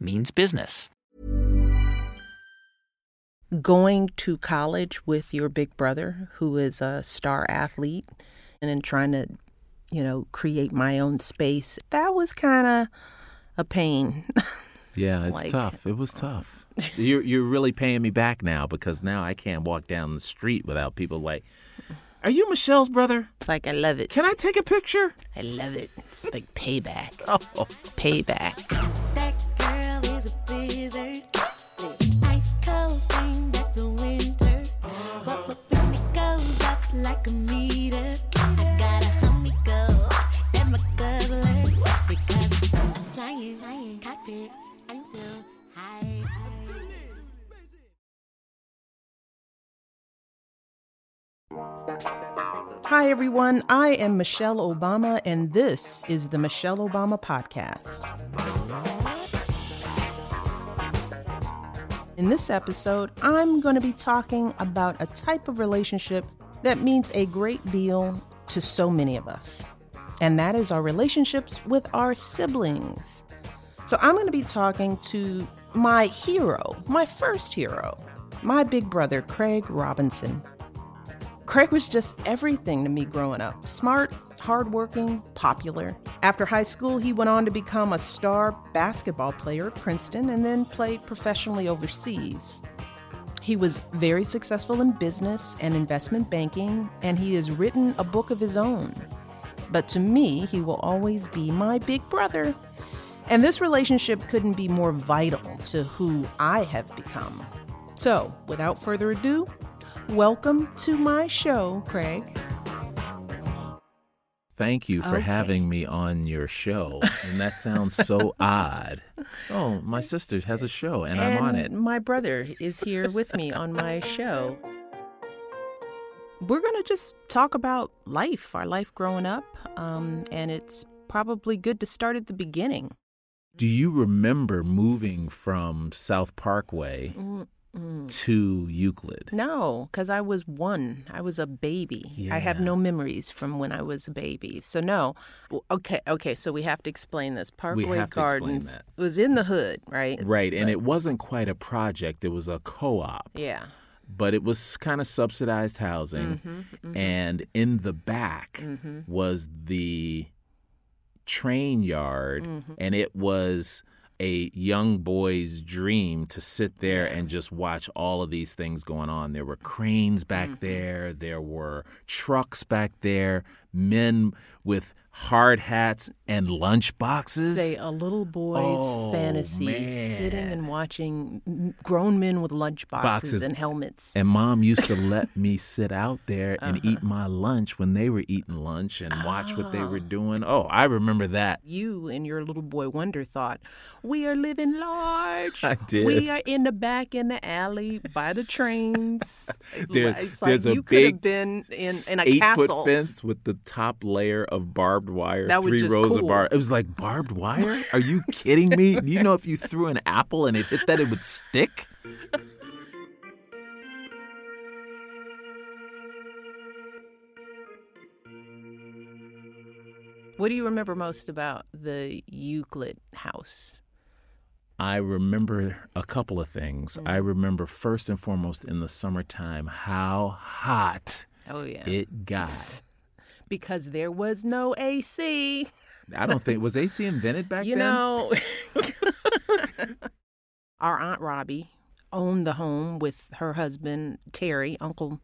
means business. Going to college with your big brother, who is a star athlete, and then trying to, you know, create my own space, that was kind of a pain. Yeah, it's Like- tough. It was tough. you're you're really paying me back now because now I can't walk down the street without people like, "Are you Michelle's brother? It's like, I love it. Can I take a picture?" I love it. It's like payback. Oh, Payback. Ice cold thing that's a winter. But goes up like a meter, I got a go my guzzler because I'm flying cockpit. I'm so high. Hi, everyone. I am Michelle Obama, and this is the Michelle Obama Podcast. In this episode, I'm going to be talking about a type of relationship that means a great deal to so many of us, and that is our relationships with our siblings. So, I'm going to be talking to my hero, my first hero, my big brother, Craig Robinson. Craig was just everything to me growing up smart, hardworking, popular. After high school, he went on to become a star basketball player at Princeton and then played professionally overseas. He was very successful in business and investment banking, and he has written a book of his own. But to me, he will always be my big brother. And this relationship couldn't be more vital to who I have become. So, without further ado, welcome to my show, Craig. Thank you for Okay. having me on your show. And that sounds so odd. Oh, my sister has a show and, I'm on it. My brother is here with me on my show. We're going to just talk about life, our life growing up, um, and it's probably good to start at the beginning. Do you remember moving from South Parkway to Euclid? No, because I was one. I was a baby. I have no memories from when I was a baby. So no. Okay, okay. So we have to explain this. Parkway have to explain Gardens was in the hood, right? Right, and it wasn't quite a project, it was a co op. Yeah. but it was kind of subsidized housing. Mm-hmm, And in the back was the train yard, Mm-hmm. and it was a young boy's dream to sit there and just watch all of these things going on. There were cranes back Mm-hmm. there, there were trucks back there, men with hard hats and lunch boxes. Say a little boy's Oh, fantasy, sitting and watching grown men with lunch boxes, Boxes. and helmets. And mom used to let me sit out there and Uh-huh. eat my lunch when they were eating lunch and watch what they were doing. Oh, I remember that. you and your little boy wonder thought, we are living large. I did. We are in the back in the alley by the trains. There- it's there's like a you could have big been in, in a eight castle. foot fence with the top layer of barbed wire, That was three just rows cool. of barbed. It was like barbed wire. Are you kidding me? Do you know if you threw an apple and it hit that, it would stick? What do you remember most about the Euclid house? I remember a couple of things. I Mm. remember first and foremost in the summertime how hot Oh yeah, it got. Because there was no AC. I don't think was AC invented back you then. know, our aunt Robbie owned the home with her husband Terry, Uncle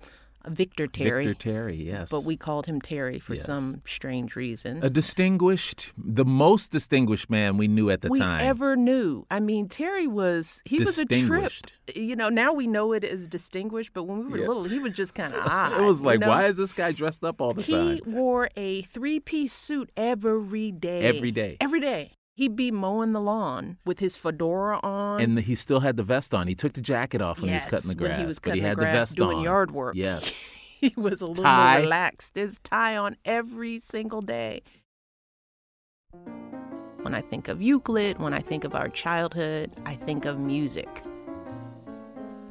Victor Terry. Victor Terry, yes. But we called him Terry for Yes. some strange reason. a distinguished, the most distinguished man we knew at the we time. We ever knew. I mean, Terry was he was a trip. You know, now we know it as distinguished, but when we were Yeah. little, he was just kind of odd. it was you like, know? why is this guy dressed up all the he time? He wore a three-piece suit every day. Every day. Every day. He'd be mowing the lawn with his fedora on. And he still had the vest on. He took the jacket off when he was cutting the grass, when he was but he cutting the had grass, the vest doing on. yard work. Yes. he was a little Tie. more relaxed. His tie on every single day. When I think of Euclid, when I think of our childhood, I think of music.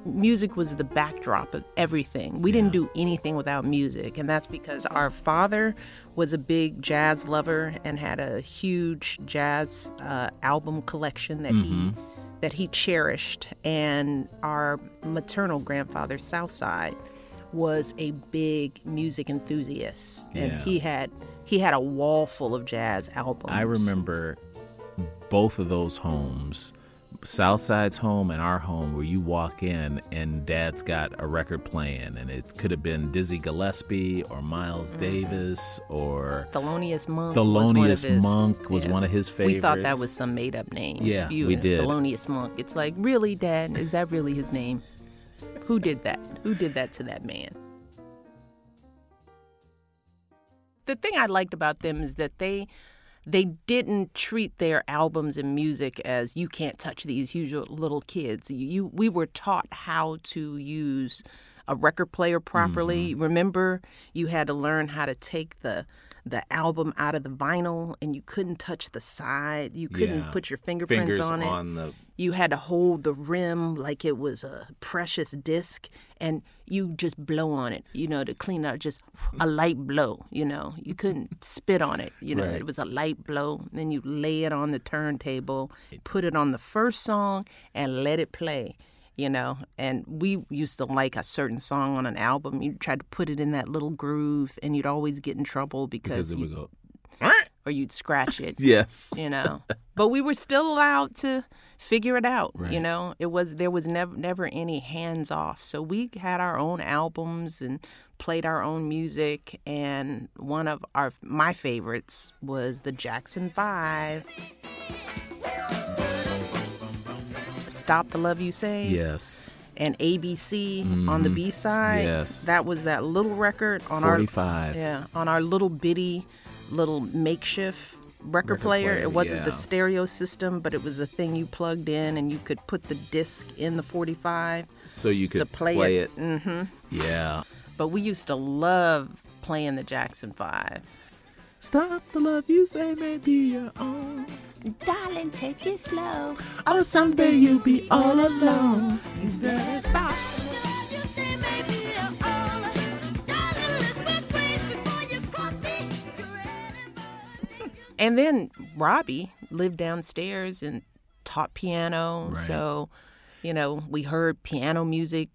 Music was the backdrop of everything. We didn't do anything without music, and that's because our father was a big jazz lover and had a huge jazz uh, album collection that he that he cherished, and our maternal grandfather, Southside, was a big music enthusiast, and Yeah. he had he had a wall full of jazz albums. I remember both of those homes, Southside's home and our home, where you walk in and Dad's got a record playing, and it could have been Dizzy Gillespie or Miles Mm-hmm. Davis or Thelonious Monk. was Thelonious his- Monk was yeah. one of his favorites. We thought that was some made up name. Yeah, you, we did. Thelonious Monk. It's like, really, Dad? Is that really his name? Who did that? Who did that to that man? The thing I liked about them is that they they didn't treat their albums and music as you can't touch these huge little kids. You, you we were taught how to use a record player properly. Mm-hmm. Remember, you had to learn how to take the the album out of the vinyl and you couldn't touch the side. You couldn't Yeah. put your fingerprints fingers on it on the you had to hold the rim like it was a precious disc and you just blow on it you know to clean out just a light blow you know you couldn't spit on it you know Right. it was a light blow then you lay it on the turntable put it on the first song and let it play you know and we used to like a certain song on an album. You tried to put it in that little groove and you'd always get in trouble because, because you, would go. or you'd scratch it Yes. you know. But we were still allowed to figure it out you know. It was there was never never any hands off. So we had our own albums and played our own music and one of our my favorites was the Jackson 5 Stop the Love You Save Yes. and ABC on the B side Mm-hmm. Yes. that was that little record on our 45. yeah, on our little bitty, little makeshift record, Record player. player, It wasn't the stereo system, but it was the thing you plugged in and you could put the disc in the 45 So you could to play, play it. Mm-hmm. Yeah. But we used to love playing the Jackson 5. Stop the love you save may be your own. Darling, take it slow. Oh, someday you'll be all alone. You better stop. And then Robbie lived downstairs and taught piano. Right. So, you know, we heard piano music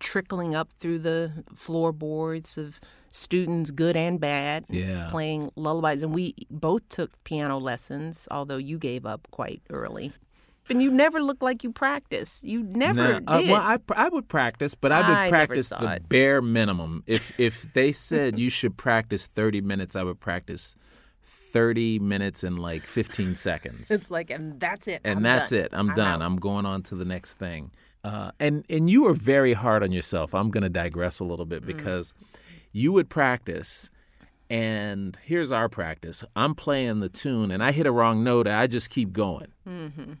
trickling up through the floorboards of students, good and bad, Yeah. playing lullabies. And we both took piano lessons, although you gave up quite early. And you never looked like you practiced. You never Nah, uh, did. well, I, I would practice, but I would I practice the it. bare minimum. If if they said you should practice 30 minutes, I would practice 30 minutes in like 15 seconds. it's like, and that's it. and I'm that's done. it. I'm, done. out. I'm going on to the next thing. Uh, and and you were very hard on yourself. I'm going to digress a little bit Mm. You would practice, and here's our practice. I'm playing the tune, and I hit a wrong note, and I just keep going, mm-hmm.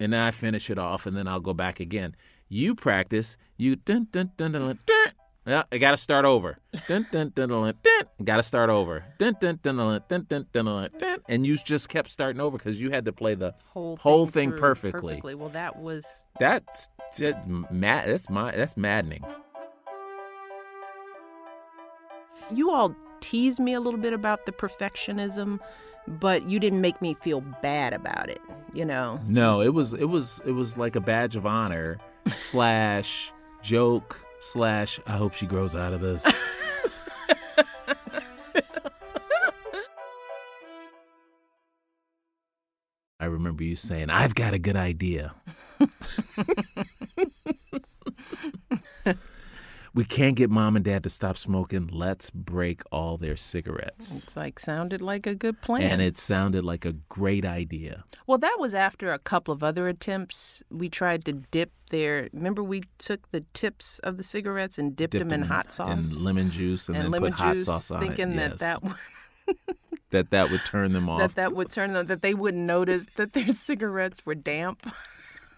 and then I finish it off, and then I'll go back again. You practice. You dun dun dun dun. dun, dun. Yeah, I got to start over. Dun dun dun dun dun. Got to start over. Dun dun dun dun dun dun dun dun. dun. And you just kept starting over because you had to play the whole whole thing, thing through perfectly. Well, that was That's it, mad. That's my. That's maddening. You all teased me a little bit about the perfectionism, but you didn't make me feel bad about it. You know, No, it was. It was. It was like a badge of honor slash joke slash. I hope she grows out of this. I remember you saying, "I've got a good idea." We can't get mom and dad to stop smoking. Let's break all their cigarettes. It's like sounded like a good plan. And it sounded like a great idea. well, that was after a couple of other attempts. We tried to dip their. Remember, we took the tips of the cigarettes and dipped, Dipped them in hot sauce and lemon juice, and, and then put hot sauce on thinking it. that Yes. that would, that that would turn them off. that that would turn them that they wouldn't notice that their cigarettes were damp.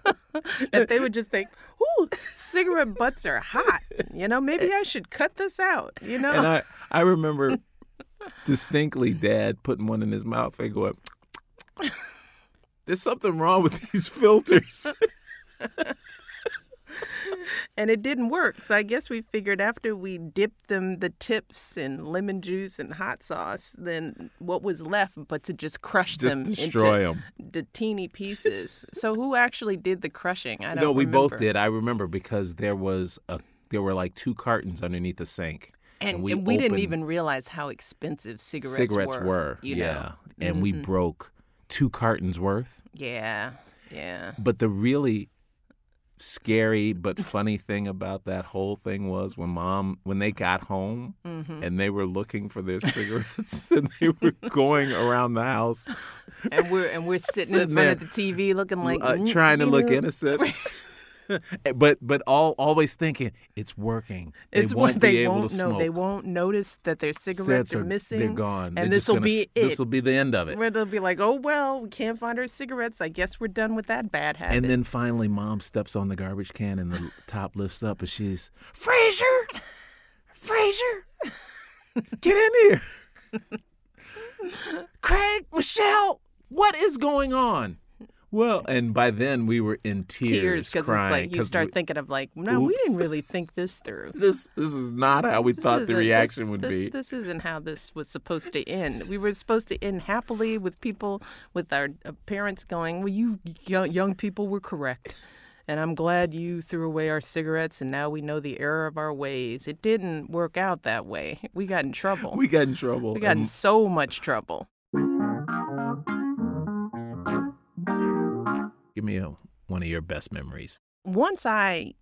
that they would just think, "Ooh, cigarette butts are hot." You know, maybe I should cut this out. You know, and I, I remember distinctly dad putting one in his mouth and going, There's something wrong with these filters. and it didn't work. So I guess we figured after we dipped them the tips in lemon juice and hot sauce, then what was left but to just crush Just them destroy into the teeny pieces. so who actually did the crushing? I don't no, we both did. I remember because there was a there were like two cartons underneath the sink. And, and we, didn't even realize how expensive cigarettes, cigarettes were. were. yeah. know? Mm-hmm. And we broke two cartons worth. Yeah, yeah. But the really scary but funny thing about that whole thing was when mom when they got home Mm-hmm. and they were looking for their cigarettes and they were going around the house. And we're and we're sitting, Sitting in front there, of the TV looking like uh, "Mm, trying to look innocent Eh, but but all always thinking it's working they It's won't what be they able won't to know. smoke They won't notice that their cigarettes Cigarettes are missing. they're gone And this will be it. this will be the end of it Where they'll be like, oh, well, we can't find our cigarettes. I guess we're done with that bad habit. And then finally, mom steps on the garbage can and the top lifts up and she's, Fraser! Fraser! Get in here! Craig, Michelle, what is going on? Well, and by then we were in tears, tears because it's like you start we- thinking of like, no, we didn't really think this through. this this is not how we This thought the reaction this- would this- be. This isn't how this was supposed to end. We were supposed to end happily with people, with our uh, parents going, "Well, you young, young people were correct." And I'm glad you threw away our cigarettes, and now we know the error of our ways. It didn't work out that way. We got in trouble. we got in trouble. we got in so much trouble. Give me a, one of your best memories. Once I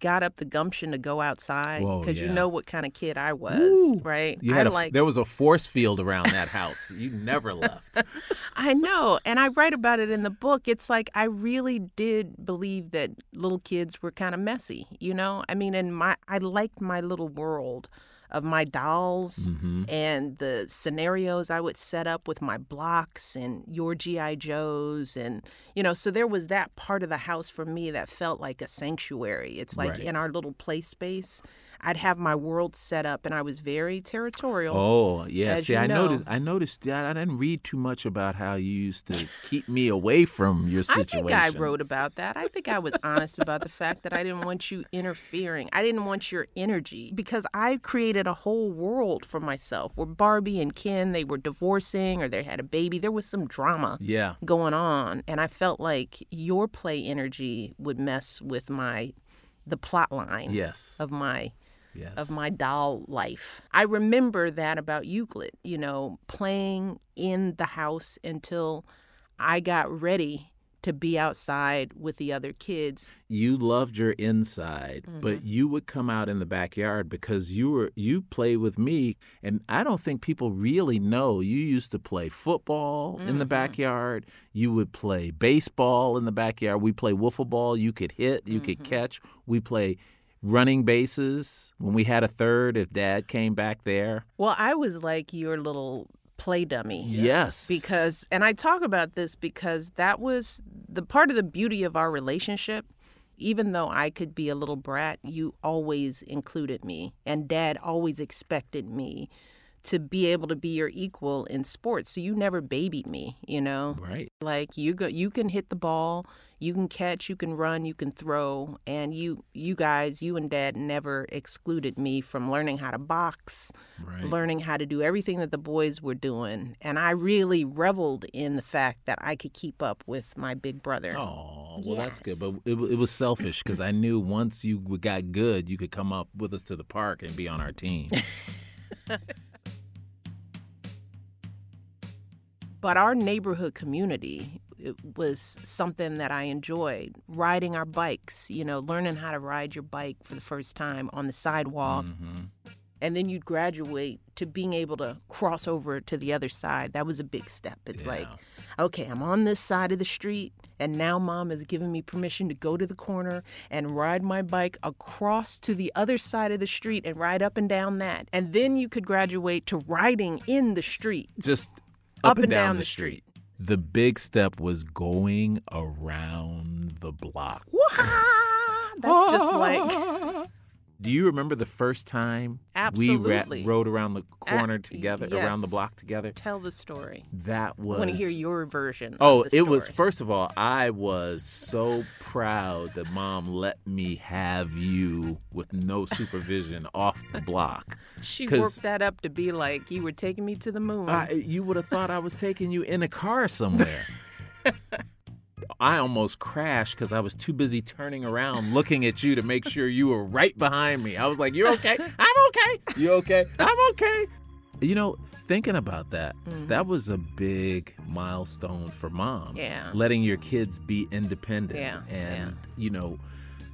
got up the gumption to go outside, because you know what kind of kid I was, Woo. right? You I had a, like there was a force field around that house. You never left. I know, and I write about it in the book. It's like I really did believe that little kids were kind of messy, you know? I mean, and my I liked my little world of my dolls Mm-hmm. and the scenarios I would set up with my blocks and your GI Joes and you know, so there was that part of the house for me that felt like a sanctuary. It's like Right. in our little play space, I'd have my world set up and I was very territorial. Oh yeah, see, I know. noticed. I noticed that I didn't read too much about how you used to keep me away from your situation. I think I wrote about that. I think I was honest about the fact that I didn't want you interfering. I didn't want your energy because I created a whole world for myself where Barbie and Ken, they were divorcing or they had a baby. There was some drama Yeah, going on. And I felt like your play energy would mess with my, the plot line yes, of my yes. of my doll life. I remember that about Euclid, you know, playing in the house until I got ready to be outside with the other kids. you loved your inside, Mm-hmm. but you would come out in the backyard because you were you play with me, and I don't think people really know you used to play football in the Mm-hmm. backyard. You would play baseball in the backyard. We play wiffle ball. You could hit, you could Mm-hmm. catch. We play running bases when we had a third. If Dad came back there, Well, I was like your little play dummy. yes, Because, and I talk about this because that was the part of the beauty of our relationship. Even though I could be a little brat, you always included me, and dad always expected me to be able to be your equal in sports. So you never babied me, you know? right. Like you go you can hit the ball, you can catch, you can run, you can throw, and you you guys, you and dad never excluded me from learning how to box, Right. learning how to do everything that the boys were doing. And I really reveled in the fact that I could keep up with my big brother. Oh, well, that's good. But it, it was selfish because I knew once you got good, you could come up with us to the park and be on our team. But our neighborhood community it was something that I enjoyed. Riding our bikes, you know, learning how to ride your bike for the first time on the sidewalk. Mm-hmm. And then you'd graduate to being able to cross over to the other side. That was a big step. It's like, okay, I'm on this side of the street, and now mom has given me permission to go to the corner and ride my bike across to the other side of the street and ride up and down that. And then you could graduate to riding in the street. Just Up and down the street. The big step was going around the block. That's just like Do you remember the first time we ra- rode around the corner Ah, together, around the block together? tell the story. That was. I want to hear your version. Oh, it was first of all, I was so proud that mom let me have you with no supervision off the block. She worked that up to be like you were taking me to the moon. I, you would have thought I was taking you in a car somewhere. I almost crashed because I was too busy turning around looking at you to make sure you were right behind me. I was like, You're okay. I'm okay. You okay? I'm okay. You know, thinking about that, mm-hmm. that was a big milestone for mom. Yeah. Letting your kids be independent. Yeah, And, you know,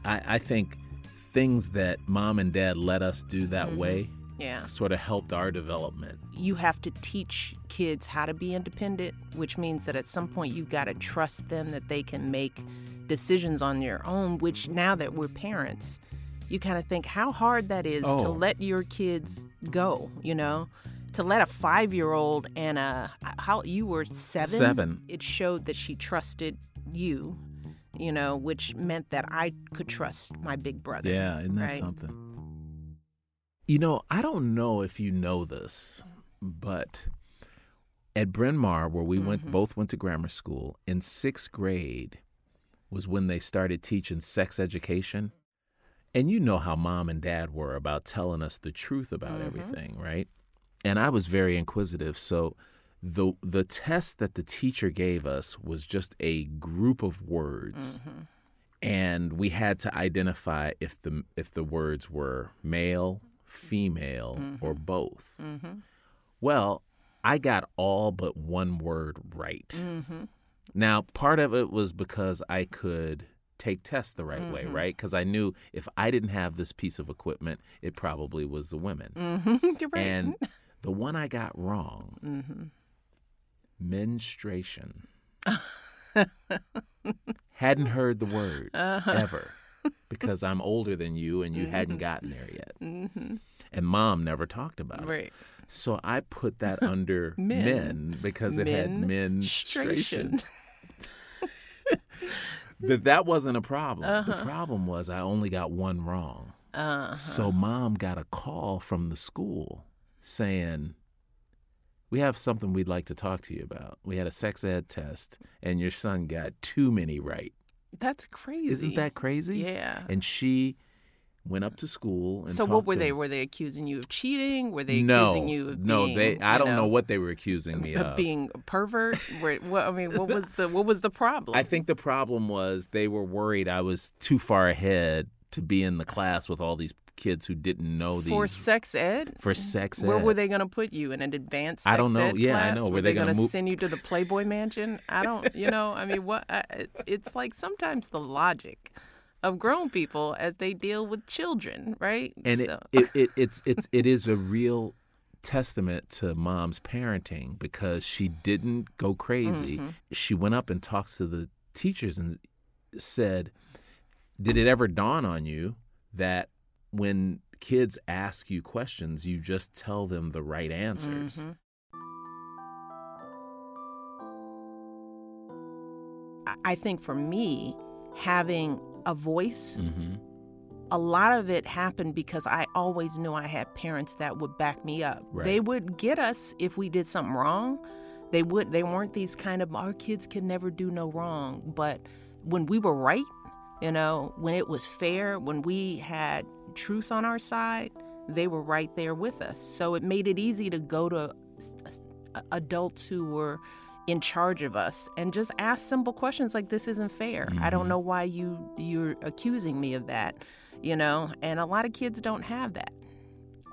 I, I think things that mom and dad let us do that mm-hmm. way yeah. sort of helped our development. You have to teach kids how to be independent, which means that at some point you got to trust them that they can make decisions on their own, which now that we're parents, you kind of think how hard that is to Oh. let your kids go, you know? To let a five year old and a, how you were seven, Seven. it showed that she trusted you, you know, which meant that I could trust my big brother. Yeah, isn't that right? something? You know, I don't know if you know this, but at Bryn Mawr, where we Mm-hmm. went, both went to grammar school, in sixth grade was when they started teaching sex education. And you know how mom and dad were about telling us the truth about Mm-hmm. everything, right? And I was very inquisitive, so the the test that the teacher gave us was just a group of words Mm-hmm. and we had to identify if the if the words were male, female, or mm-hmm. both. Mm-hmm. Well, I got all but one word right. Mm-hmm. Now, part of it was because I could take tests the right way, right? Because I knew if I didn't have this piece of equipment, it probably was the women. You're right. And the one I got wrong, menstruation. hadn't heard the word uh-huh. ever because I'm older than you and you hadn't mm-hmm. gotten there yet. Mm-hmm. And mom never talked about it. right. So I put that under Men. men, because it had menstruation. That that wasn't a problem. Uh-huh. The problem was I only got one wrong. So uh-huh. mom got a call from the school saying, "We have something we'd like to talk to you about. We had a sex ed test, and your son got too many right. That's crazy. Isn't that crazy? Yeah. And she went up to school and So what were they? him. Were they accusing you of cheating? Were they no, accusing you of being no, being, they. I don't know, what they were accusing me of of. being a pervert? Were, what, I mean, what was the what was the problem? I think the problem was they were worried I was too far ahead to be in the class with all these kids who didn't know these for sex ed. for sex ed, Where were they going to put you in an advanced? I don't know. Yeah, I know. Were, Were they, they gonna move- send you to the Playboy Mansion? I don't. You know. I mean, what? I, it's, it's like sometimes the logic of grown people as they deal with children, right? and So- it, it, it it's it's it is a real testament to mom's parenting because she didn't go crazy. Mm-hmm. She went up and talked to the teachers and said, "Did it ever dawn on you that when kids ask you questions, you just tell them the right answers?" Mm-hmm. I- I think for me, having a voice, Mhm. a lot of it happened because I always knew I had parents that would back me up. Right. They would get us if we did something wrong. They would. They weren't these kind of our kids can never do no wrong. But when we were right, you know, when it was fair, when we had truth on our side, they were right there with us. So it made it easy to go to adults who were in charge of us and just ask simple questions like this isn't fair. I don't mm-hmm. know why you you're accusing me of that, you know? And a lot of kids don't have that.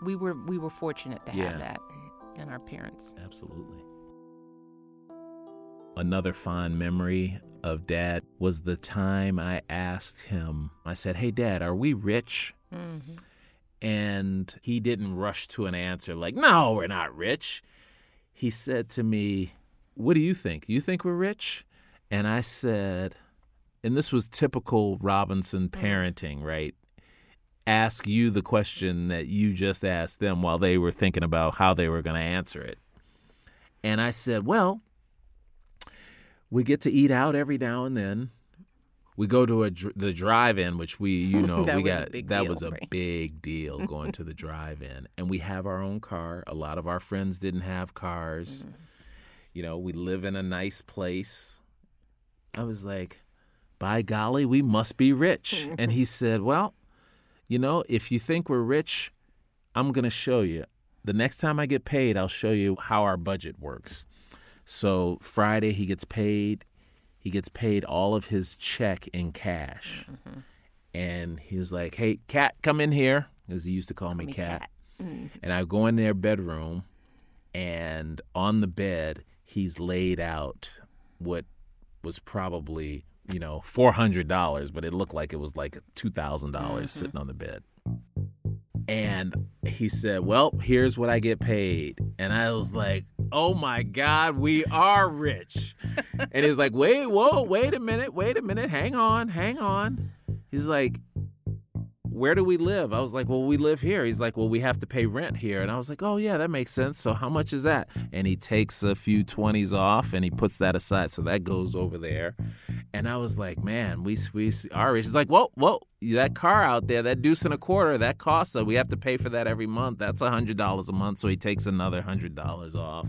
We were we were fortunate to Yeah. have that in our parents. Absolutely. another fond memory of dad was the time I asked him, I said, Hey, dad, are we rich? Mm-hmm. And he didn't rush to an answer like, No, we're not rich. He said to me, What do you think? You think we're rich? And I said, and this was typical Robinson mm. parenting, right? Ask you the question that you just asked them while they were thinking about how they were going to answer it. And I said, Well, we get to eat out every now and then. We go to a the drive-in, which we, you know, we got that deal, was a right? big deal going to the drive-in, and we have our own car. A lot of our friends didn't have cars. Mm-hmm. You know, we live in a nice place. I was like, by golly, we must be rich. and he said, well, you know, if you think we're rich, I'm going to show you. The next time I get paid, I'll show you how our budget works. So Friday, he gets paid. He gets paid all of his check in cash. And he was like, hey, Cat, come in here, Because he used to call me, me Cat. Cat. Mm-hmm. And I go in their bedroom, and on the bed, he's laid out what was probably, you know, $400, but it looked like it was like $2,000 mm-hmm. sitting on the bed. And he said, Well, here's what I get paid. And I was like, Oh my God, we are rich. and he's like, Wait, whoa, wait a minute, wait a minute, hang on, hang on. He's like, where do we live? I was like, well, we live here. He's like, well, we have to pay rent here. And I was like, oh, yeah, that makes sense. So how much is that? And he takes a few 20s off and he puts that aside. So that goes over there. And I was like, man, we, we rich. He's like, whoa, whoa, that car out there, that deuce and a quarter, that costs us. We have to pay for that every month. That's $100 a month. So he takes another $100 off.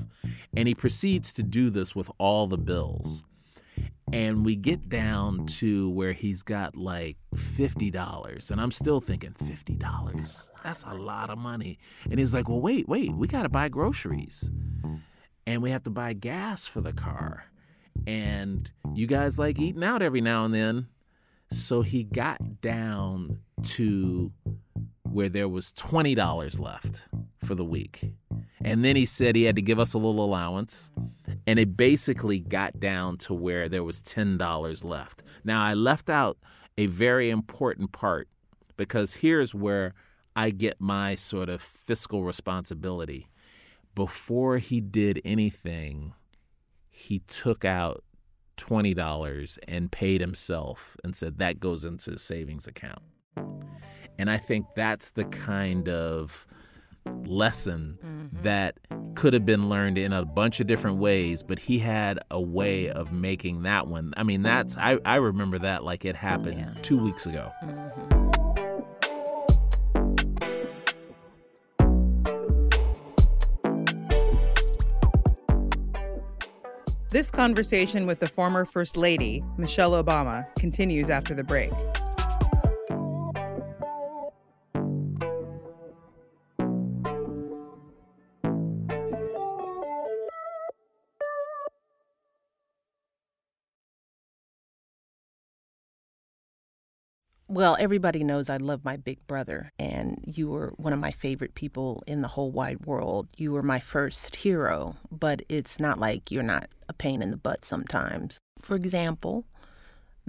And he proceeds to do this with all the bills and we get down to where he's got like $50 and i'm still thinking $50 that's a lot of money. And he's like well wait wait we got to buy groceries and we have to buy gas for the car and you guys like eating out every now and then so he got down to where there was $20 left for the week and then he said he had to give us a little allowance and it basically got down to where there was $10 left. Now, I left out a very important part because here's where I get my sort of fiscal responsibility. Before he did anything, he took out $20 and paid himself and said that goes into his savings account. And I think that's the kind of lesson mm-hmm. that could have been learned in a bunch of different ways, but he had a way of making that one. I mean, that's I, I remember that like it happened Yeah. two weeks ago. Mm-hmm. This conversation with the former First Lady, Michelle Obama, continues after the break. Well, everybody knows I love my big brother, and you were one of my favorite people in the whole wide world. You were my first hero, but it's not like you're not a pain in the butt sometimes. For example,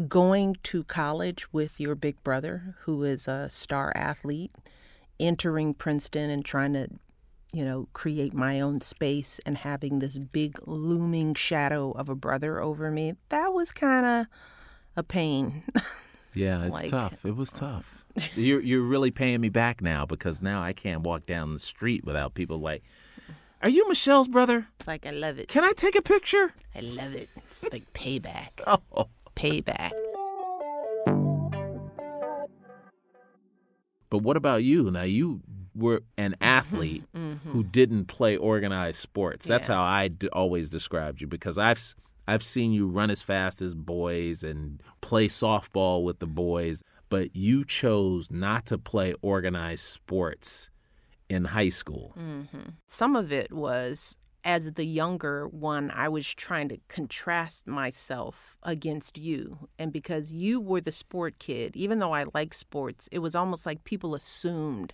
going to college with your big brother, who is a star athlete, entering Princeton and trying to, you know, create my own space and having this big looming shadow of a brother over me, that was kind of a pain. Yeah, it's Like- tough. It was tough. you're you're really paying me back now because now I can't walk down the street without people like, "Are you Michelle's brother? It's like I love it. Can I take a picture?" I love it. It's like payback. Oh. Payback. But what about you? Now you were an mm-hmm. athlete mm-hmm. who didn't play organized sports. That's Yeah. how I d- always described you because I've I've seen you run as fast as boys and play softball with the boys, but you chose not to play organized sports in high school. Mm-hmm. Some of it was as the younger one, I was trying to contrast myself against you. And because you were the sport kid, even though I like sports, it was almost like people assumed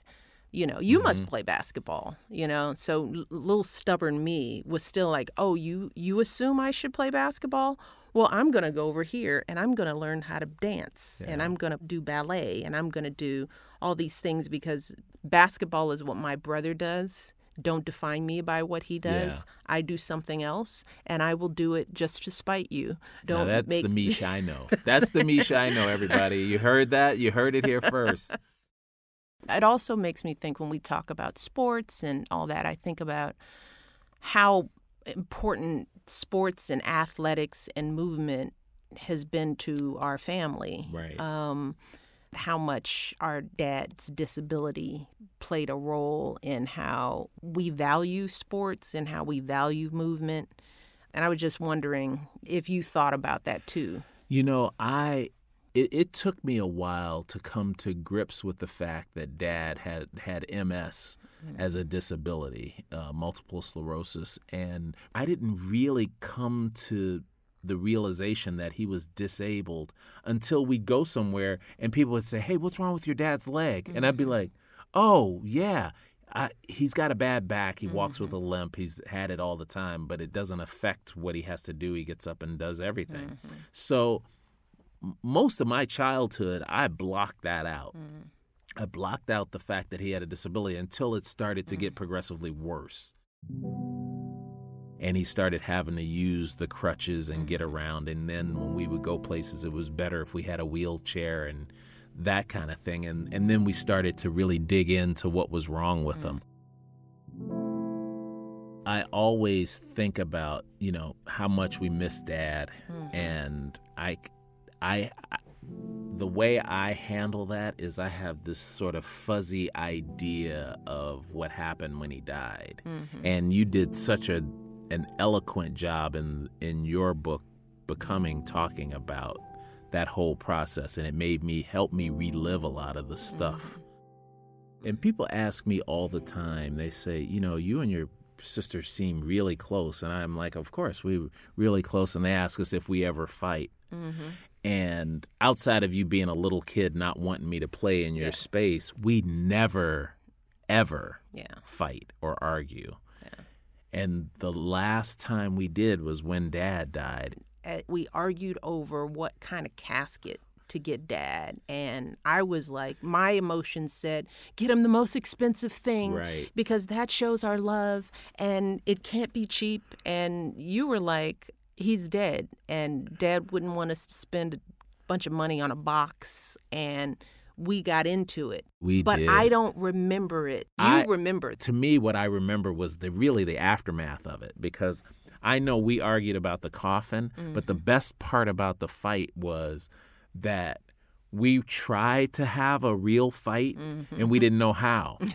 You know, you must Mm-hmm. play basketball. You know, so l- little stubborn me was still like, "Oh, you you assume I should play basketball? Well, I'm gonna go over here and I'm gonna learn how to dance and I'm gonna do ballet and I'm gonna do all these things because basketball is what my brother does. Don't define me by what he does. Yeah. I do something else, and I will do it just to spite you. Don't that's make the Misha I know. That's the Misha I know, everybody. You heard that? You heard it here first. it also makes me think when we talk about sports and all that, I think about how important sports and athletics and movement has been to our family. Right. Um, how much our dad's disability played a role in how we value sports and how we value movement. And I was just wondering if you thought about that too. You know, I it, it took me a while to come to grips with the fact that dad had had MS as a disability, uh, multiple sclerosis, and I didn't really come to the realization that he was disabled until we go somewhere and people would say, "Hey, what's wrong with your dad's leg?" And I'd be mm-hmm. like, "Oh, yeah, I, he's got a bad back. He walks with a mm-hmm. limp. He's had it all the time, but it doesn't affect what he has to do. He gets up and does everything." Mm-hmm. So m- most of my childhood, I blocked that out. Mm. I blocked out the fact that he had a disability until it started to get mm. progressively worse. And he started having to use the crutches and get mm. around. And then when we would go places, it was better if we had a wheelchair and that kind of thing. And, and then we started to really dig into what was wrong with him. I always think about, you know, how much we miss dad. And I, I, I, the way I handle that is I have this sort of fuzzy idea of what happened when he died. Mm-hmm. And you did such a an eloquent job in in your book becoming talking about that whole process and it made me help me relive a lot of the stuff. Mm-hmm. And people ask me all the time. They say, "You know, you and your sister seem really close." And I'm like, "Of course, we were really close." And they ask us if we ever fight. Mm-hmm. And outside of you being a little kid not wanting me to play in your Yeah. space, we never, ever Yeah. fight or argue. And the last time we did was when dad died. uh, we argued over what kind of casket to get dad and i was like my emotions said get him the most expensive thing Right. because that shows our love and it can't be cheap and you were like he's dead and dad wouldn't want us to spend a bunch of money on a box and we got into it We but did. i don't remember it you I- remember to me, what I remember was the really the aftermath of it because I know we argued about the coffin, but the mm. best part about the fight was that we tried to have a real fight mm-hmm. and we didn't know how.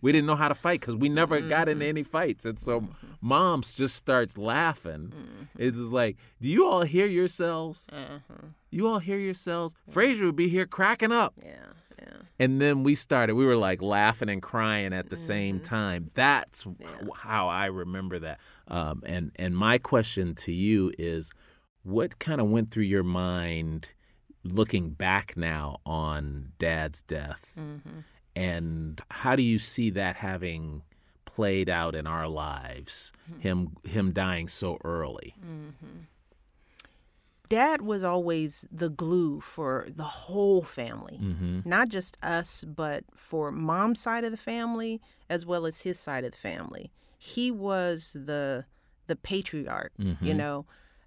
we didn't know how to fight because we never got into mm-hmm. any fights. And so mm-hmm. moms just starts laughing. Mm-hmm. It's like, do you all hear yourselves? Uh-huh. You all hear yourselves? Fraser would be here cracking up. yeah yeah And then we started, we were like laughing and crying at the same time. That's w- how I remember that. Um, and, and my question to you is what kind of went through your mind looking back now on dad's death? And how do you see that having played out in our lives, mm-hmm. him, him dying so early? Mm-hmm. dad was always the glue for the whole family mm-hmm. not just us but for mom's side of the family as well as his side of the family. He was the the patriarch you know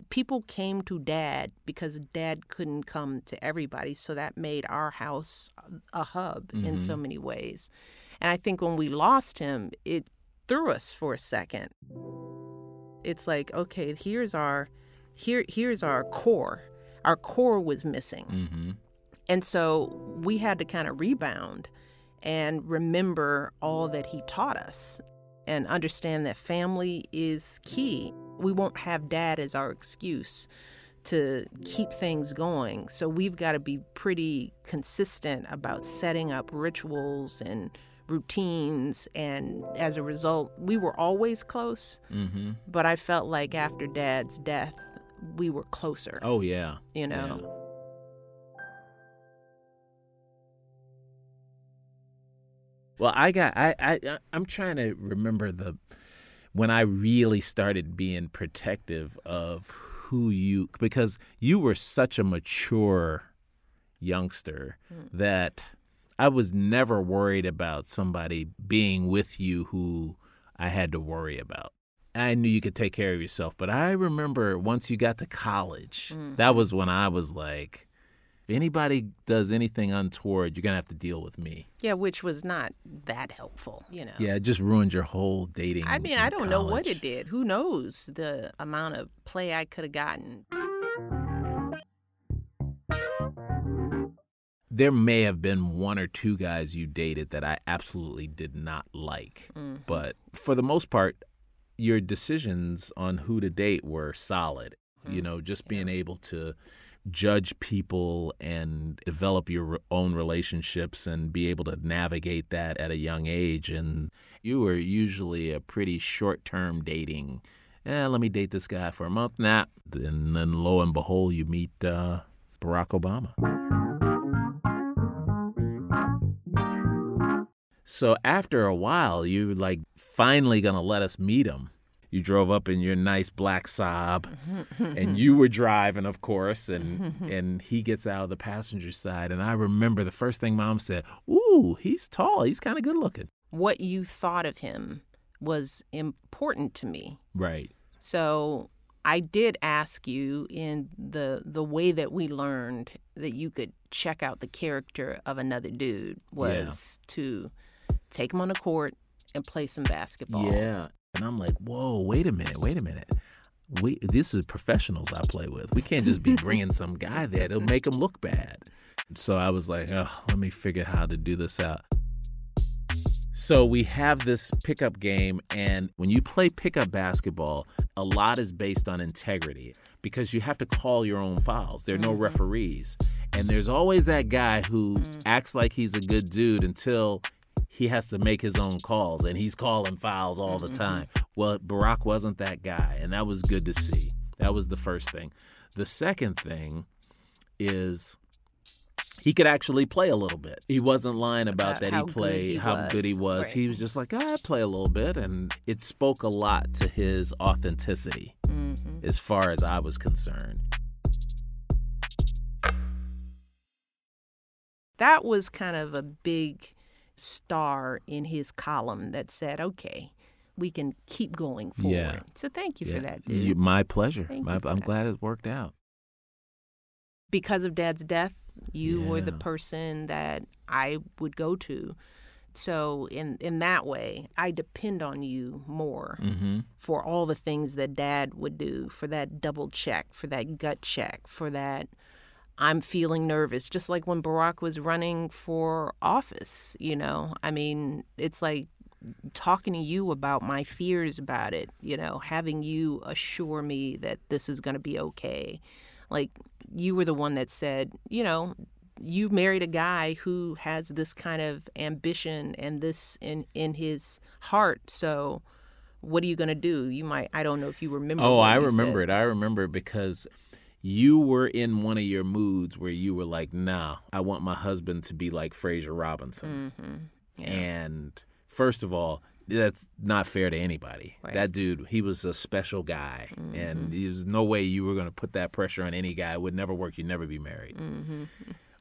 people came to dad because dad couldn't come to everybody so that made our house a hub in so many ways. And i think when we lost him it threw us for a second. It's like okay here's our here here's our core. Our core was missing. Mm-hmm. and so we had to kind of rebound and remember all that he taught us and understand that family is key we won't have dad as our excuse to keep things going so we've got to be pretty consistent about setting up rituals and routines and as a result we were always close Mm-hmm. but I felt like after dad's death, we were closer, Oh, yeah. you know? Well, I got I I I'm trying to remember the when I really started being protective of who you because you were such a mature youngster hmm. that I was never worried about somebody being with you who I had to worry about. I knew you could take care of yourself, but I remember once you got to college, hmm. that was when I was like, if anybody does anything untoward, you're gonna have to deal with me. Yeah, which was not that helpful, you know. Yeah, it just ruined your whole dating. I mean, I don't know what it did. Who knows the amount of play I could have gotten. There may have been one or two guys you dated that I absolutely did not like, Mm-hmm. but for the most part, your decisions on who to date were solid. Mm-hmm. You know, just being able to judge people and develop your own relationships and be able to navigate that at a young age. And you were usually a pretty short term dating. Eh, let me date this guy for a month. Nah. And then lo and behold, you meet uh, Barack Obama. So after a while, you were like finally gonna let us meet him. You drove up in your nice black Saab, and you were driving, of course, and and he gets out of the passenger side. And I remember the first thing Mom said, "Ooh, he's tall. He's kind of good looking." What you thought of him was important to me. Right. So I did ask you in the the way that we learned that you could check out the character of another dude was to take him on the court and play some basketball. Yeah. And I'm like, "Whoa, wait a minute, wait a minute." We this is professionals I play with. We can't just be bringing some guy there. It'll make him look bad. So I was like, oh, let me figure how to do this out. So we have this pickup game, and when you play pickup basketball, a lot is based on integrity because you have to call your own fouls. There are no mm-hmm. referees. And there's always that guy who mm. acts like he's a good dude until he has to make his own calls, and he's calling fouls all the time. Well, Barack wasn't that guy, and that was good to see. That was the first thing. The second thing is he could actually play a little bit. He wasn't lying about, About that he played, he how was. good he was. Right. He was just like, "Ah, I play a little bit, and it spoke a lot to his authenticity Mm-hmm. as far as I was concerned. That was kind of a big star in his column that said, "Okay, we can keep going forward." Yeah. So thank you Yeah. for that, dude. You- my pleasure. My- I'm that. glad it worked out. because of dad's death, you were the person that I would go to. So in in that way, I depend on you more Mm-hmm. for all the things that dad would do, for that double check, for that gut check, for that I'm feeling nervous, just like when Barack was running for office, you know. I mean, it's like talking to you about my fears about it, you know, having you assure me that this is going to be okay. Like you were the one that said, you know, you married a guy who has this kind of ambition and this in in his heart. So what are you going to do? You might I don't know if you remember Oh, I remember said. it. I remember it because you were in one of your moods where you were like, "Nah, I want my husband to be like Fraser Robinson." Mm-hmm. And first of all, that's not fair to anybody. Right. That dude, he was a special guy, and there's no way you were going to put that pressure on any guy. It would never work. You'd never be married.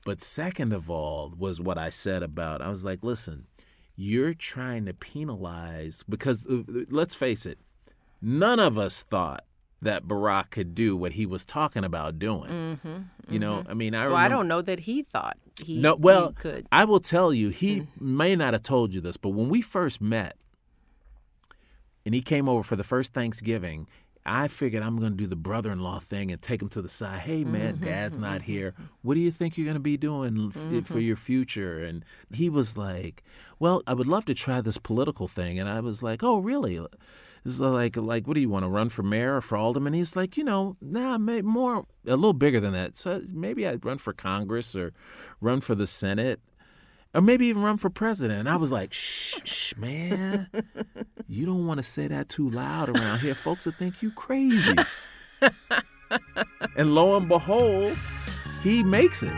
But second of all, was what I said about I was like, listen, you're trying to penalize because uh, let's face it, none of us thought that Barack could do what he was talking about doing. Mm-hmm, you know, mm-hmm. I mean, I Mm-hmm. Well, I don't know that he thought he no, well, he could. I will tell you, he mm. may not have told you this, but when we first met, and he came over for the first Thanksgiving, I figured I'm going to do the brother-in-law thing and take him to the side. Hey, man, mm-hmm, Dad's not here. What do you think you're going to be doing f- for your future? And he was like, "Well, I would love to try this political thing." And I was like, "Oh, really?" This is like, like, what do you want to run for mayor or for alderman? He's like, you know, nah, may, more, a little bigger than that. So maybe I'd run for Congress or run for the Senate or maybe even run for president. And I was like, shh, shh, man, you don't want to say that too loud around here. Folks will think you crazy. and lo and behold, he makes it.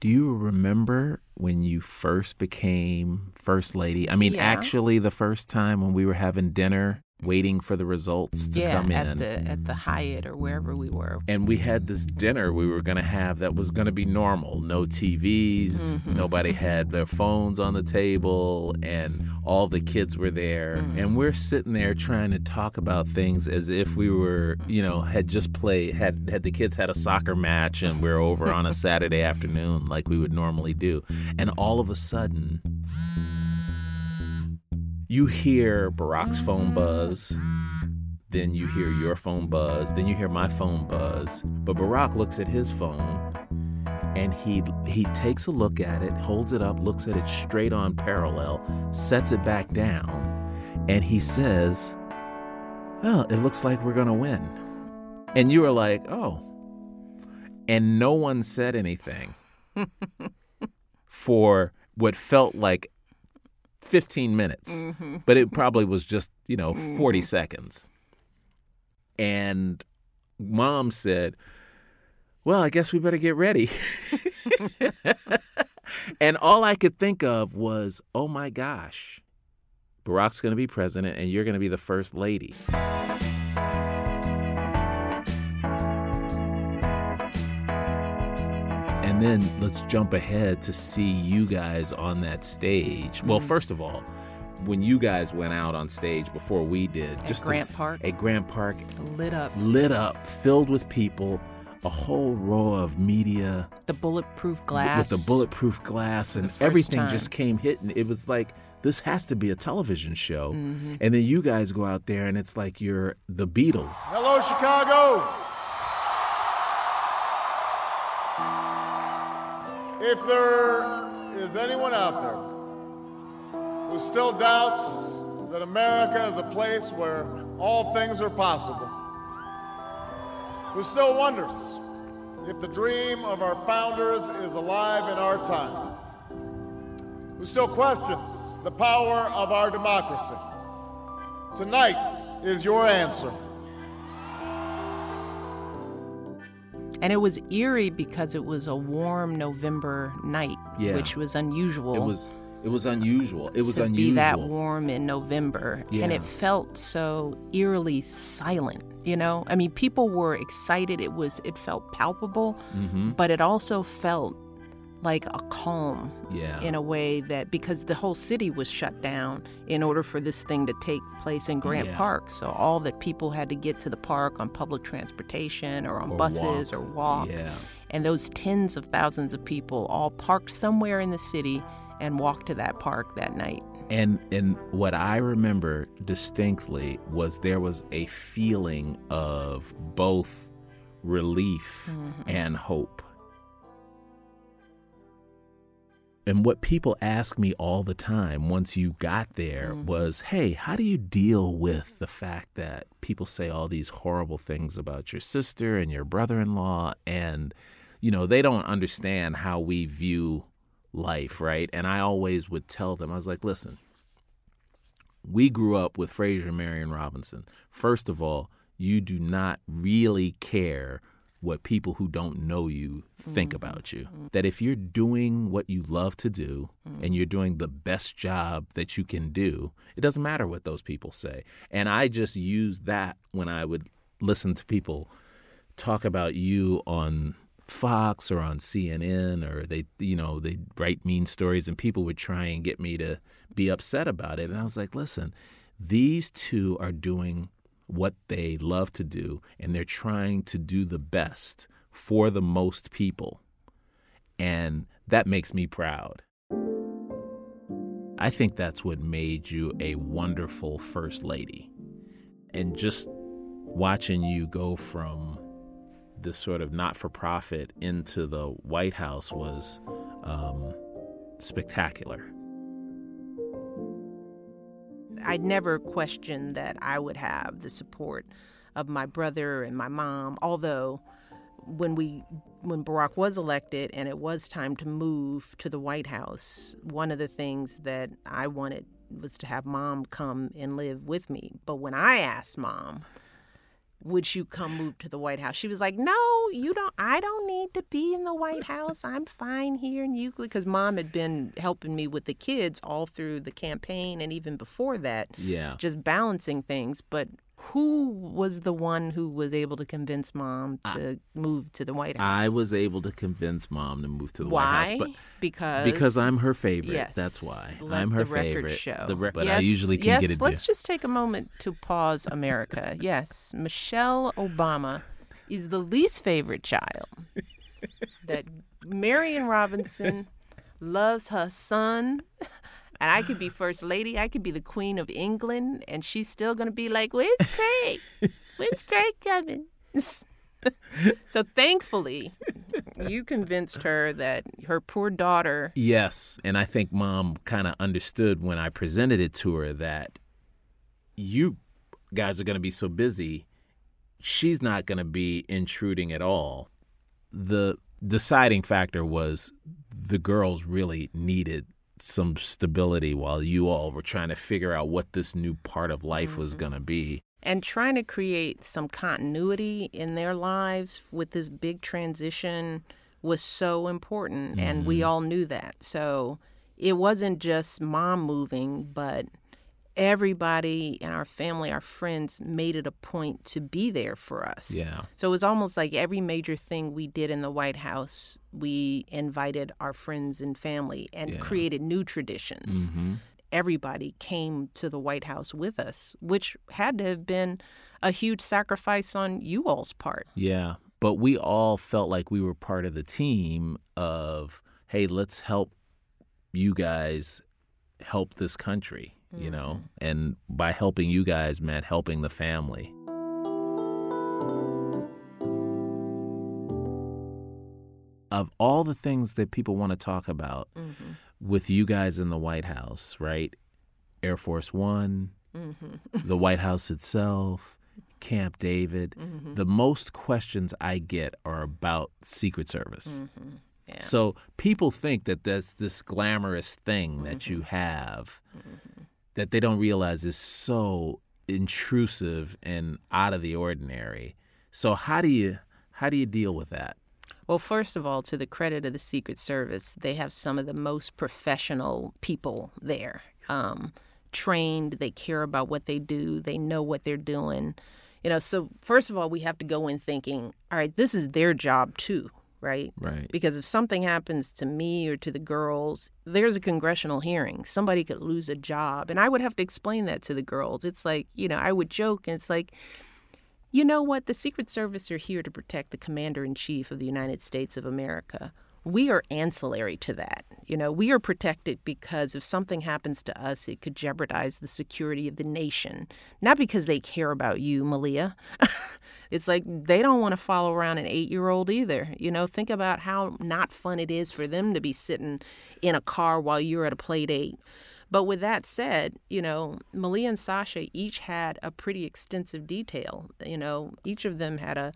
Do you remember when you first became first lady? I mean, Yeah. actually, the first time when we were having dinner, waiting for the results to yeah, come at in. the at the Hyatt or wherever we were. and we had this dinner we were going to have that was going to be normal no TVs Mm-hmm. nobody had their phones on the table and all the kids were there Mm-hmm. and we're sitting there trying to talk about things as if we were you know had just played had had the kids had a soccer match and we're over on a Saturday afternoon like we would normally do and all of a sudden you hear Barack's phone buzz then you hear your phone buzz, then you hear my phone buzz. But Barack looks at his phone and he he takes a look at it, holds it up, looks at it straight on parallel, sets it back down, and he says, "Well, it looks like we're going to win." And you were like, "Oh." And no one said anything for what felt like 15 minutes, mm-hmm. but it probably was just, you know, 40 mm-hmm. seconds. And mom said, Well, I guess we better get ready. and all I could think of was, Oh my gosh, Barack's going to be president and you're going to be the first lady. And then let's jump ahead to see you guys on that stage. Well, first of all, when you guys went out on stage before we did, At just to- Grant Park. at Grant Park, Lit up lit up, filled with people, a whole row of media the bulletproof glass with the bulletproof glass, and everything time. just came hitting. It was like this has to be a television show, Mm-hmm. and then you guys go out there, and it's like you're the Beatles. Hello, Chicago. If there is anyone out there who still doubts that America is a place where all things are possible, who still wonders if the dream of our founders is alive in our time, who still questions the power of our democracy, tonight is your answer. And it was eerie because it was a warm November night, Yeah. which was unusual. It was it was unusual. It was unusual to unusual. be that warm in November, and it felt so eerily silent. You know, I mean, people were excited. It was, it felt palpable, Mm-hmm. but it also felt like a calm Yeah. in a way that because the whole city was shut down in order for this thing to take place in Grant Yeah. Park. So all that people had to get to the park on public transportation or on Or buses walk. or walk. Yeah. And those tens of thousands of people all parked somewhere in the city and walked to that park that night. And and what I remember distinctly was there was a feeling of both relief mm-hmm. and hope. And what people ask me all the time once you got there mm. was, "Hey, how do you deal with the fact that people say all these horrible things about your sister and your brother-in-law and you know, they don't understand how we view life, right?" And I always would tell them, I was like, "Listen, we grew up with Fraser Marion Robinson. First of all, you do not really care what people who don't know you think mm-hmm. about you. That if you're doing what you love to do mm-hmm. and you're doing the best job that you can do, it doesn't matter what those people say. And I just use that when I would listen to people talk about you on Fox or on CNN or they you know they write mean stories and people would try and get me to be upset about it and I was like listen these two are doing what they love to do and they're trying to do the best for the most people. And that makes me proud. I think that's what made you a wonderful first lady. And just watching you go from this sort of not for profit into the White House was um, spectacular. I'd never questioned that I would have the support of my brother and my mom, although when we when Barack was elected and it was time to move to the White House, one of the things that I wanted was to have mom come and live with me. But when I asked mom would you come move to the White House? She was like, no, you don't. I don't need to be in the White House. I'm fine here in Euclid because mom had been helping me with the kids all through the campaign and even before that, Yeah. just balancing things. But who was the one who was able to convince mom to move to the White House? I was able to convince mom to move to the White House, but because because I'm her favorite. Yes, That's why let I'm her the record favorite. Show. The rec- but yes, I usually can yes, get it. Let's just take a moment to pause, America. yes, Michelle Obama is the least favorite child. that Marion Robinson loves her son. And I could be first lady. I could be the queen of England, and she's still gonna be like, "Where's Craig? When's Craig coming?" so thankfully, you convinced her that her poor daughter Yes, and I think mom kind of understood when I presented it to her that you guys are going to be so busy, she's not going to be intruding at all. The deciding factor was the girls really needed some stability while you all were trying to figure out what this new part of life was mm-hmm. going to be. and trying to create some continuity in their lives with this big transition was so important and we mm-hmm. all knew that. So it wasn't just mom moving but everybody in our family our friends made it a point to be there for us Yeah. so it was almost like every major thing we did in the White House, we invited our friends and family and Yeah. created new traditions. hmm Everybody came to the White House with us, which had to have been a huge sacrifice on you all's part. Yeah. But we all felt like we were part of the team of, hey, let's help you guys help this country, you know? Mm-hmm. And by helping you guys meant helping the family. Of all the things that people want to talk about mm-hmm. with you guys in the White House, right? Air Force One, mm-hmm. the White House itself, Camp David. The most questions I get are about Secret Service. Yeah. So people think that that's this glamorous thing that you have that they don't realize is so intrusive and out of the ordinary. So how do you how do you deal with that? Well, first of all, to the credit of the Secret Service, they have some of the most professional people there. Um, trained, they care about what they do, they know what they're doing. You know, so first of all, we have to go in thinking, all right, this is their job too, right? Right. Because if something happens to me or to the girls, there's a congressional hearing. Somebody could lose a job. And I would have to explain that to the girls. It's like, you know, I would joke and it's like, you know what? The Secret Service are here to protect the Commander in Chief of the United States of America. We are ancillary to that. You know, we are protected because if something happens to us, it could jeopardize the security of the nation. Not because they care about you, Malia. it's like they don't want to follow around an eight year old either. You know, think about how not fun it is for them to be sitting in a car while you're at a play date. But with that said, you know, Malia and Sasha each had a pretty extensive detail. You know, each of them had a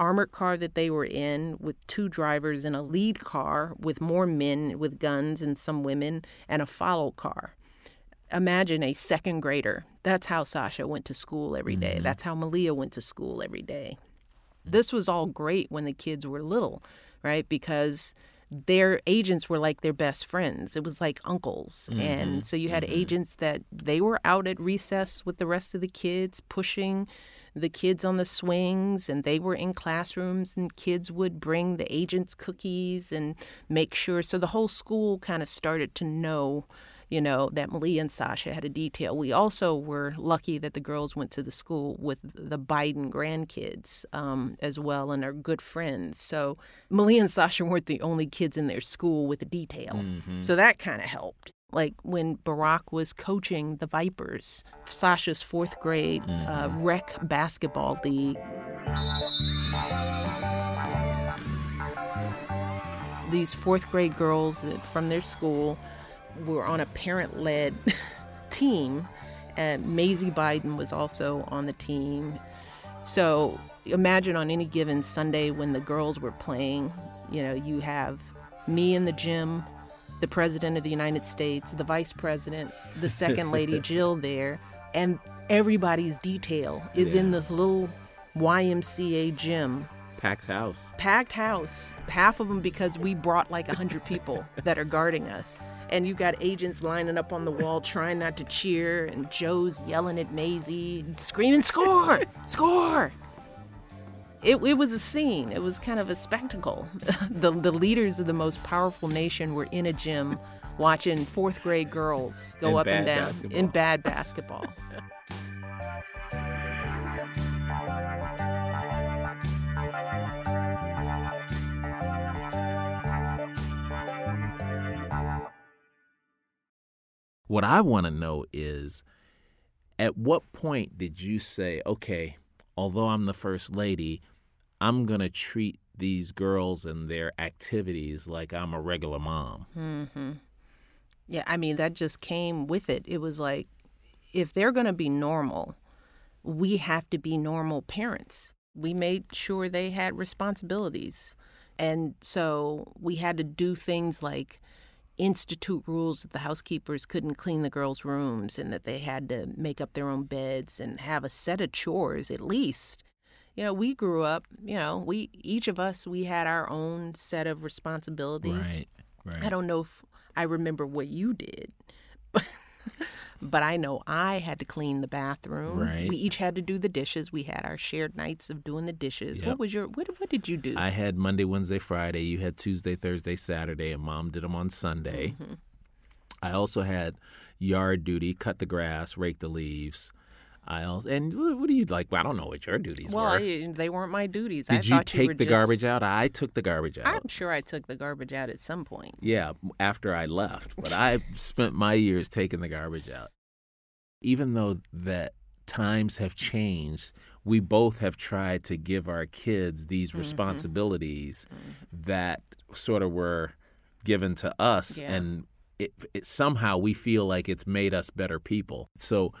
armored car that they were in with two drivers and a lead car with more men with guns and some women and a follow car. Imagine a second grader. That's how Sasha went to school every day. Mm-hmm. That's how Malia went to school every day. This was all great when the kids were little, right? Because their agents were like their best friends. It was like uncles. And mm-hmm. so you had mm-hmm. agents that they were out at recess with the rest of the kids, pushing the kids on the swings, and they were in classrooms, and kids would bring the agents cookies and make sure. So the whole school kind of started to know. You know, that Malia and Sasha had a detail. We also were lucky that the girls went to the school with the Biden grandkids um, as well and are good friends. So Malia and Sasha weren't the only kids in their school with a detail. So that kind of helped. Like when Barack was coaching the Vipers, Sasha's fourth grade uh, rec basketball league. These fourth grade girls from their school were on a parent led team, and Maisie Biden was also on the team. So imagine on any given Sunday when the girls were playing, you know, you have me in the gym, the president of the United States, the vice president, the second lady Jill there, and everybody's detail is in this little YMCA gym, Packed house. packed house, half of them because we brought like 100 people that are guarding us. And you got agents lining up on the wall trying not to cheer, and Joe's yelling at Maisie, screaming, Score! Score! It, it was a scene. It was kind of a spectacle. the, the leaders of the most powerful nation were in a gym watching fourth grade girls go In up and down basketball. in bad basketball. What I want to know is at what point did you say, okay, although I'm the first lady, I'm going to treat these girls and their activities like I'm a regular mom? hmm Yeah, I mean, that just came with it. It was like, if they're going to be normal, we have to be normal parents. We made sure they had responsibilities. And so we had to do things like institute rules that the housekeepers couldn't clean the girls' rooms and that they had to make up their own beds and have a set of chores at least. You know, we grew up, you know, we each of us we had our own set of responsibilities. Right, right. I don't know if I remember what you did, but, but I know I had to clean the bathroom. Right. We each had to do the dishes. We had our shared nights of doing the dishes. Yep. What was your what what did you do? I had Monday, Wednesday, Friday. You had Tuesday, Thursday, Saturday, and mom did them on Sunday. Mm-hmm. I also had yard duty, cut the grass, rake the leaves. I also, and what, do you like? Well, I don't know what your duties well, were. I- they weren't my duties. I Did you thought you take the just- garbage out? I took the garbage out. I'm sure I took the garbage out at some point. Yeah, after I left, but I spent my years taking the garbage out. Even though that times have changed, we both have tried to give our kids these Mm-hmm. responsibilities that sort of were given to us Yeah. and it, it somehow we feel like it's made us better people. So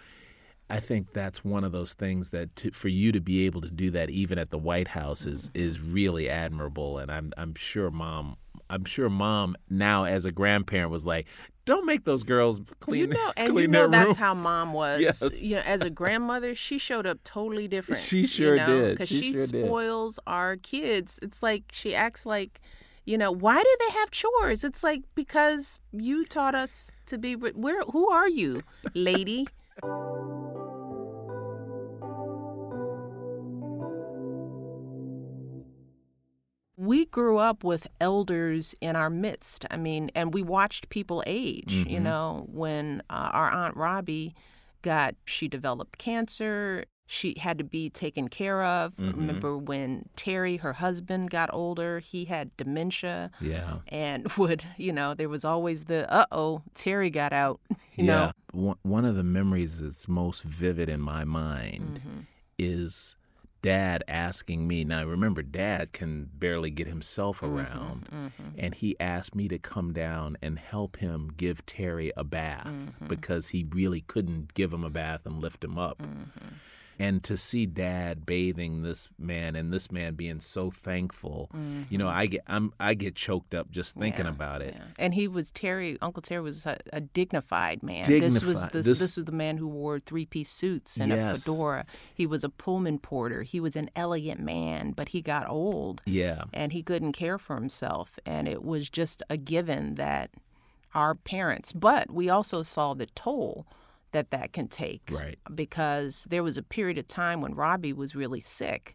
I think that's one of those things that to, for you to be able to do that even at the White House is is really admirable, and I'm I'm sure mom I'm sure mom now as a grandparent was like, don't make those girls clean you know, and you know that's room. how mom was. Yes. You know, as a grandmother, she showed up totally different. She sure you know, did. Because She she, sure did. spoils our kids. It's like she acts like, you know, why do they have chores? It's like because you taught us to be. Where? Who are you, lady? We grew up with elders in our midst. I mean, and we watched people age. You Mhm. know, when uh, our aunt Robbie got, she developed cancer. She had to be taken care of. Mhm. Remember when Terry, her husband, got older? He had dementia yeah. and would, you know, there was always the, uh oh, Terry got out. You yeah. know, One, one of the memories that's most vivid in my mind Mm-hmm. is dad asking me. Now, remember, dad can barely get himself Mm-hmm. around. And he asked me to come down and help him give Terry a bath Mm-hmm. because he really couldn't give him a bath and lift him up. Mm-hmm. And to see dad bathing this man and this man being so thankful, you know, I get I'm I get choked up just thinking Mm-hmm. Yeah, about it. yeah. And he was Terry. Uncle Terry was a, a dignified man. This was Dignified. this, This- this was the man who wore three piece suits and Yes. a fedora. He was a Pullman porter. He was an elegant man, but he got old Yeah. and he couldn't care for himself. And it was just a given that our parents. But we also saw the toll that that can take Right. because there was a period of time when Robbie was really sick,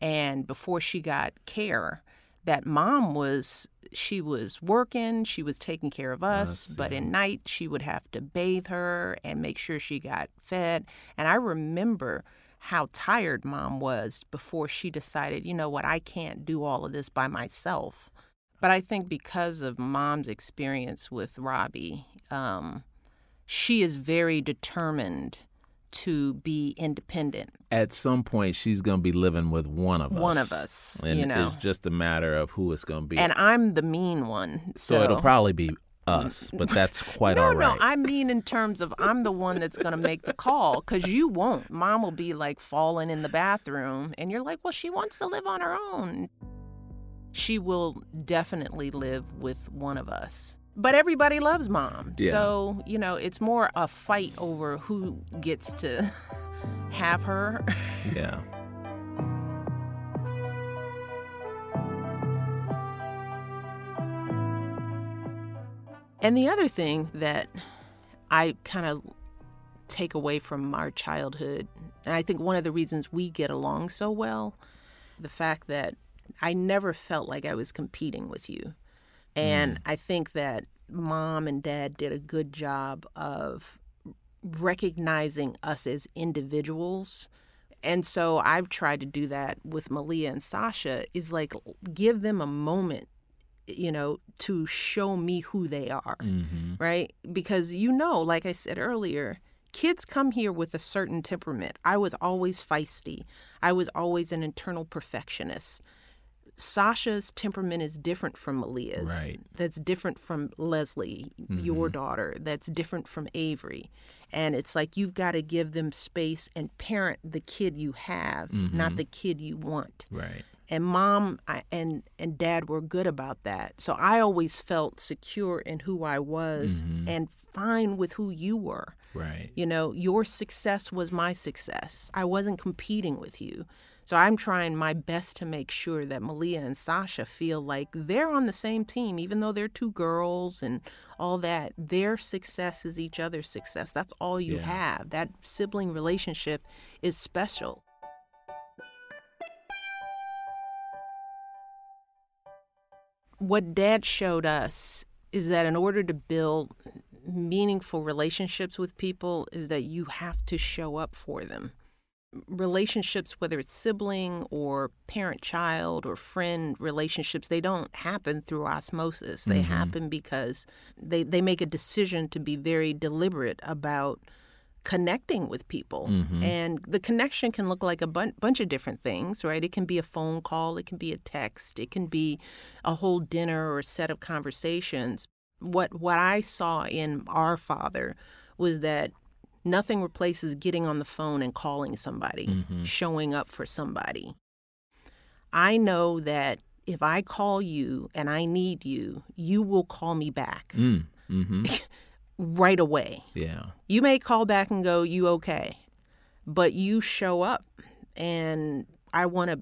and before she got care, that mom was she was working, she was taking care of us, but at night she would have to bathe her and make sure she got fed. And I remember how tired mom was before she decided, you know what, I can't do all of this by myself. But I think because of mom's experience with Robbie, um, she is very determined to be independent. At some point, she's gonna be living with one of us. One of us, and you know. it's just a matter of who it's gonna be. And I'm the mean one. so, it'll probably be us, but that's quite no, all right. no, I mean in terms of I'm the one that's going to make the call because you won't. Mom will be like falling in the bathroom, and you're like, well, she wants to live on her own. She will definitely live with one of us but everybody loves mom. Yeah. So, you know, it's more a fight over who gets to have her. yeah. And the other thing that I kind of take away from our childhood, and I think one of the reasons we get along so well, the fact that I never felt like I was competing with you. And I think that mom and dad did a good job of recognizing us as individuals. And so I've tried to do that with Malia and Sasha is like give them a moment, you know, to show me who they are, Mm-hmm. right? Because you know, like I said earlier, kids come here with a certain temperament. I was always feisty. I was always an internal perfectionist. Sasha's temperament is different from Malia's. Right. That's different from Leslie, your mm-hmm. daughter. That's different from Avery. And it's like you've got to give them space and parent the kid you have, not mm-hmm. the kid you want. Right. And mom I- and and dad were good about that. So I always felt secure in who I was mm-hmm. and fine with who you were. Right. You know, your success was my success. I wasn't competing with you. So I'm trying my best to make sure that Malia and Sasha feel like they're on the same team, even though they're two girls and all that. Their success is each other's success. That's all you Yeah. have. That sibling relationship is special. What dad showed us is that in order to build meaningful relationships with people is that you have to show up for them relationships whether it's sibling or parent child or friend relationships they don't happen through osmosis. They mm-hmm. happen because they, they make a decision to be very deliberate about connecting with people. Mm-hmm. And the connection can look like a bun- bunch of different things right? It can be a phone call it can be a text it can be a whole dinner or a set of conversations. What what i saw in our father was that nothing replaces getting on the phone and calling somebody showing up for somebody i know that if i call you and i need you you will call me back Mm. Mm-hmm. right away Yeah. you may call back and go, You okay? But you show up, and I want to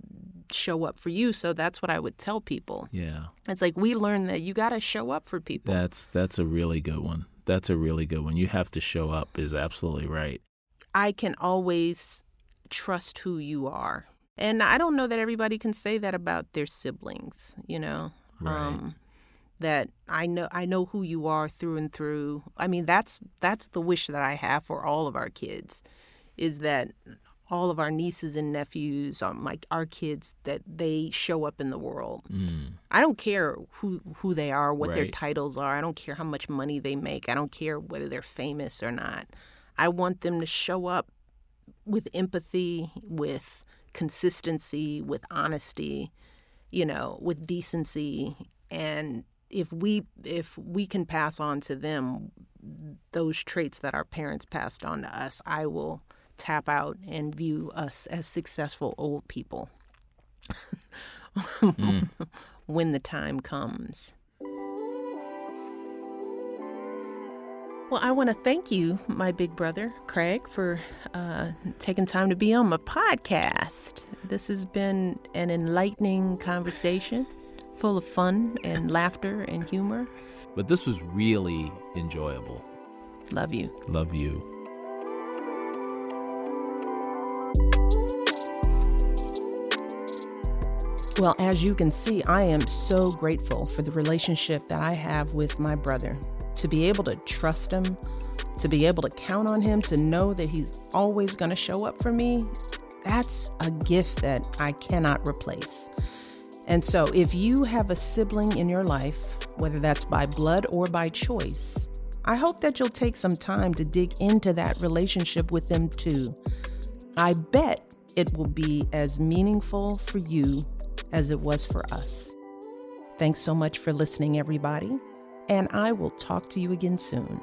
show up for you. So that's what I would tell people. Yeah. It's like we learn that you got to show up for people. That's that's a really good one. That's a really good one. You have to show up is absolutely right. I can always trust who you are. And I don't know that everybody can say that about their siblings, you know. Um, right. that I know I know who you are through and through. I mean, that's that's the wish that I have for all of our kids is that all of our nieces and nephews, um, like our kids, that they show up in the world. Mm. I don't care who who they are, what their titles are. I don't care how much money they make. I don't care whether they're famous or not. I want them to show up with empathy, with consistency, with honesty, you know, with decency and if we if we can pass on to them those traits that our parents passed on to us, I will tap out and view us as successful old people. when the time comes. Well, I want to thank you, my big brother, Craig, for uh, taking time to be on my podcast. This has been an enlightening conversation full of fun and laughter and humor. But this was really enjoyable. Love you. Love you. Well, as you can see, I am so grateful for the relationship that I have with my brother. To be able to trust him, to be able to count on him, to know that he's always going to show up for me, that's a gift that I cannot replace. And so, if you have a sibling in your life, whether that's by blood or by choice, I hope that you'll take some time to dig into that relationship with them too. I bet it will be as meaningful for you as it was for us. Thanks so much for listening, everybody, and I will talk to you again soon.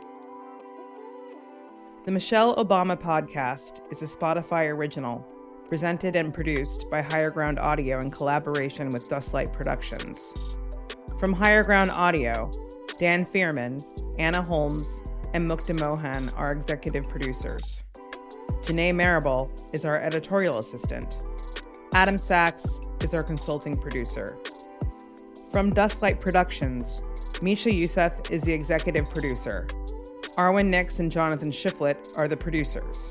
The Michelle Obama Podcast is a Spotify original, presented and produced by Higher Ground Audio in collaboration with Dustlight Productions. From Higher Ground Audio, Dan Fierman, Anna Holmes, and Mukta Mohan are executive producers. Janae Marable is our editorial assistant. Adam Sachs is our consulting producer. From Dustlight Productions, Misha Euceph is the executive producer. Arwen Nicks and Jonathan Shifflett are the producers.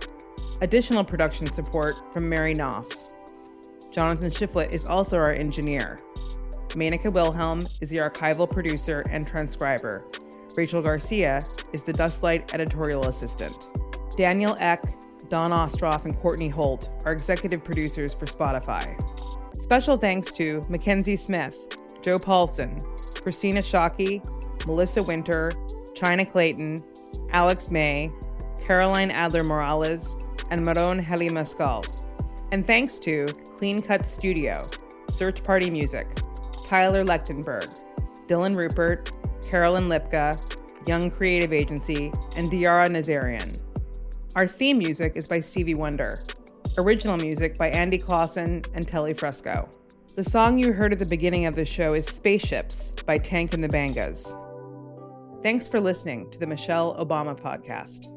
Additional production support from Mary Knauf. Jonathan Shifflett is also our engineer. Manika Wilhelm is the archival producer and transcriber. Rachel Garcia is the Dustlight editorial assistant. Daniel Ek, Dawn Ostroff, and Courtney Holt are executive producers for Spotify. Special thanks to Mackenzie Smith, Joe Paulson, Christina Shockey, Melissa Winter, Chynna Clayton, Alex May, Caroline Adler Morales, and Merone Hailemeskel. And thanks to Clean Cut Studio, Search Party Music, Tyler Lechtenberg, Dylan Rupert, Carolyn Lipka, Young Creative Agency, and Diara Nazarian. Our theme music is by Stevie Wonder. Original music by Andy Clausen and Telly Fresco. The song you heard at the beginning of the show is Spaceships by Tank and the Bangas. Thanks for listening to the Michelle Obama Podcast.